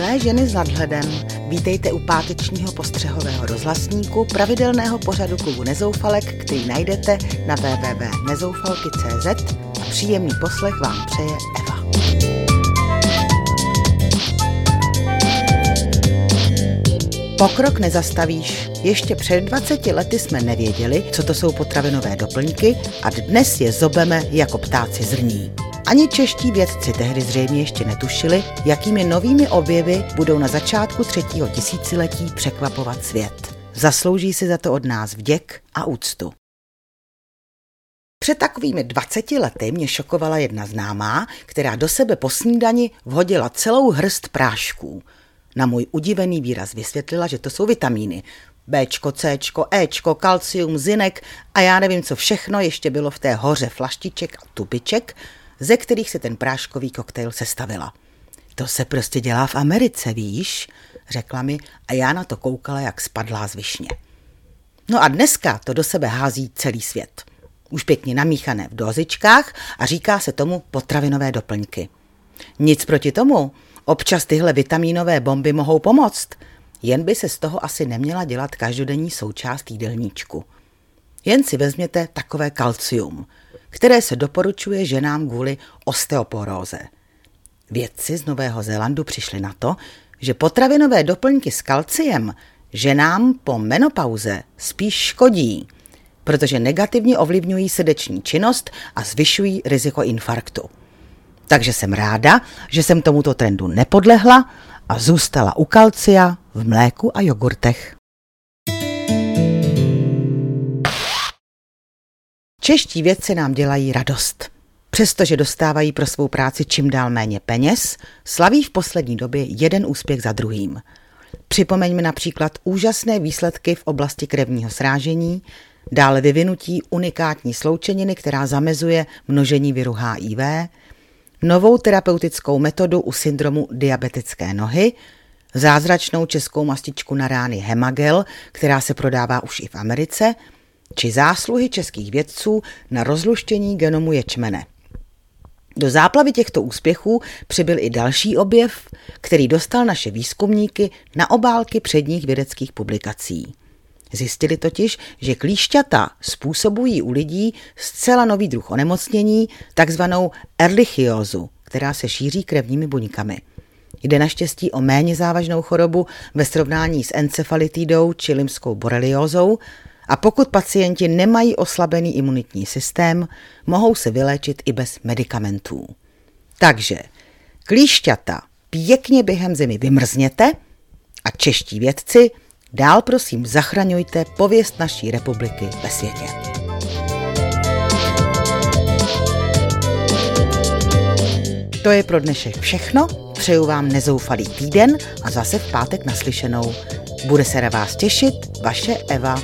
Milé ženy s nadhledem, vítejte u pátečního postřehového rozhlasníku pravidelného pořadu klubu Nezoufalek, který najdete na www.nezoufalky.cz a příjemný poslech vám přeje Eva. Pokrok nezastavíš. Ještě před 20 lety jsme nevěděli, co to jsou potravinové doplňky a dnes je zobeme jako ptáci zrní. Ani čeští vědci tehdy zřejmě ještě netušili, jakými novými objevy budou na začátku třetího tisíciletí překvapovat svět. Zaslouží si za to od nás vděk a úctu. Před takovými 20 lety mě šokovala jedna známá, která do sebe po snídani vhodila celou hrst prášků. Na můj udivený výraz vysvětlila, že to jsou vitamíny. Bčko, Cčko, Ečko, kalcium, zinek a já nevím, co všechno ještě bylo v té hoře flaštiček a tubiček, ze kterých se ten práškový koktejl sestavila. To se prostě dělá v Americe, víš, řekla mi a já na to koukala jak spadlá z višně. No a dneska to do sebe hází celý svět. Už pěkně namíchané v dozičkách a říká se tomu potravinové doplňky. Nic proti tomu, občas tyhle vitamínové bomby mohou pomoct, jen by se z toho asi neměla dělat každodenní součást jídelníčku. Jen si vezměte takové kalcium – které se doporučuje ženám kvůli osteoporóze. Vědci z Nového Zélandu přišli na to, že potravinové doplňky s kalciem ženám po menopauze spíš škodí, protože negativně ovlivňují srdeční činnost a zvyšují riziko infarktu. Takže jsem ráda, že jsem tomuto trendu nepodlehla a zůstala u kalcia v mléku a jogurtech. Čeští vědci nám dělají radost. Přestože dostávají pro svou práci čím dál méně peněz, slaví v poslední době jeden úspěch za druhým. Připomeňme například úžasné výsledky v oblasti krevního srážení, dále vyvinutí unikátní sloučeniny, která zamezuje množení viru HIV, novou terapeutickou metodu u syndromu diabetické nohy, zázračnou českou mastičku na rány Hemagel, která se prodává už i v Americe – či zásluhy českých vědců na rozluštění genomu ječmene. Do záplavy těchto úspěchů přibyl i další objev, který dostal naše výzkumníky na obálky předních vědeckých publikací. Zjistili totiž, že klíšťata způsobují u lidí zcela nový druh onemocnění, takzvanou erlichiózu, která se šíří krevními buňkami. Jde naštěstí o méně závažnou chorobu ve srovnání s encefalitidou či limskou boreliózou, a pokud pacienti nemají oslabený imunitní systém, mohou se vyléčit i bez medicamentů. Takže klíšťata pěkně během zimy vymrzněte a čeští vědci dál prosím zachraňujte pověst naší republiky ve světě. To je pro dnešek všechno. Přeju vám nezoufalý týden a zase v pátek naslyšenou. Bude se na vás těšit vaše Eva.